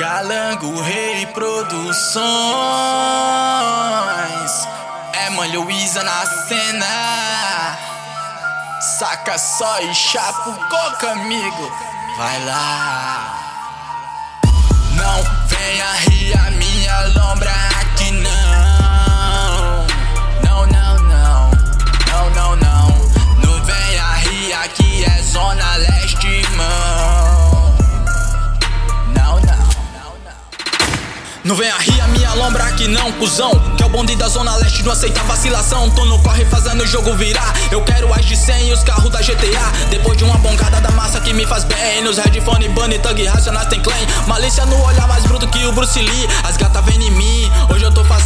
Calango Rei Produções. É mãe na cena. Saca só e chapa o coca, amigo. Vai lá. Não venha rir a minha lombra aqui não não venha rir a minha lombra aqui não, cuzão. Que é o bonde da zona leste, não aceita vacilação. Tô no corre fazendo o jogo virar. Eu quero as de 100 e os carros da GTA Depois de uma bongada da massa que me faz bem. Nos headphone, bunny, thug, racionais tem claim Malícia no olhar mais bruto que o Bruce Lee. As gatas vêm em mim, hoje eu tô facinho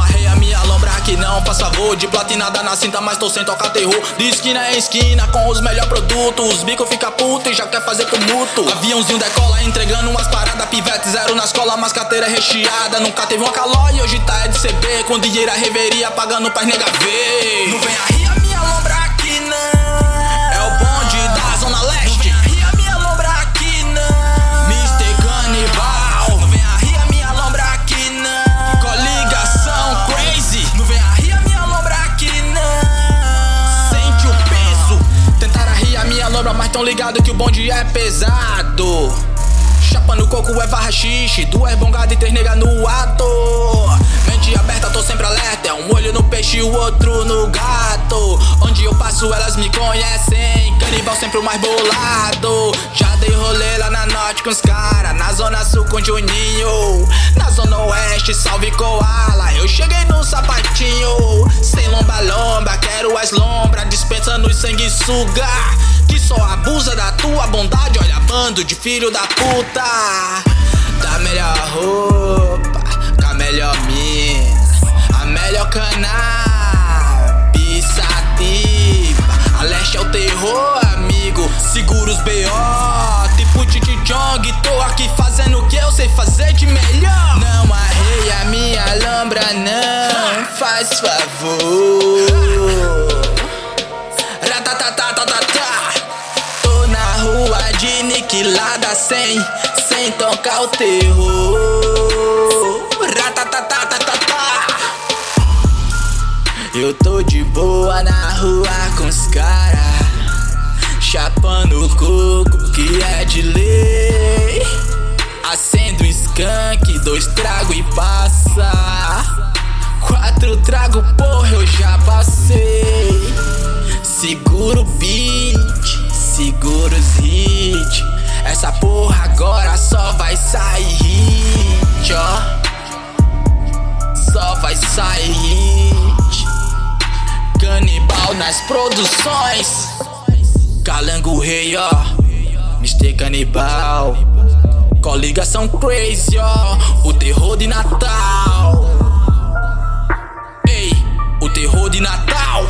Arrei a minha lombra aqui não, faz favor De platinada na cinta, mas tô sem tocar terror. De esquina em esquina, com os melhores produtos. Os bico fica puto e já quer fazer tumulto Aviãozinho decola, entregando umas paradas Pivete. Zero na escola, mas carteira recheada. Nunca teve uma calói, hoje tá é de CB Com dinheiro a reveria, pagando pra nega ver tão ligado que o bonde é pesado. Chapa no coco é varra xixi Duas bongadas e três nega no ato. Mente aberta, tô sempre alerta É um olho no peixe e o outro no gato. Onde eu passo elas me conhecem Canibal sempre o mais bolado. Já dei rolê lá na norte com os cara Na zona sul com Juninho. Na zona oeste, salve Koala Eu cheguei no sapatinho. Sem lomba-lomba, quero as lombras Dispensando os sanguessuga que só abusa da tua bondade. Olha, bando de filho da puta. Da melhor roupa, com a melhor mina, a melhor cannabis sativa. A leste é o terror, amigo. Segura os B.O. Tipo Titi Jong. Tô aqui fazendo o que eu sei fazer de melhor. Não arreia minha lombra, não. Faz favor. Sem, sem tocar o terror. Eu tô de boa na rua com os cara, chapando coco que é de lei. Acendo um skunk, dois trago e passa. Quatro trago, porra, eu já passei. Seguro o beat, seguro os hits. Essa porra agora só vai sair ó. Só vai sair. Canibal nas produções. Calango Rei, ó. Mr. Canibal. Coligação crazy, ó. O terror de Natal. Ei, o terror de Natal.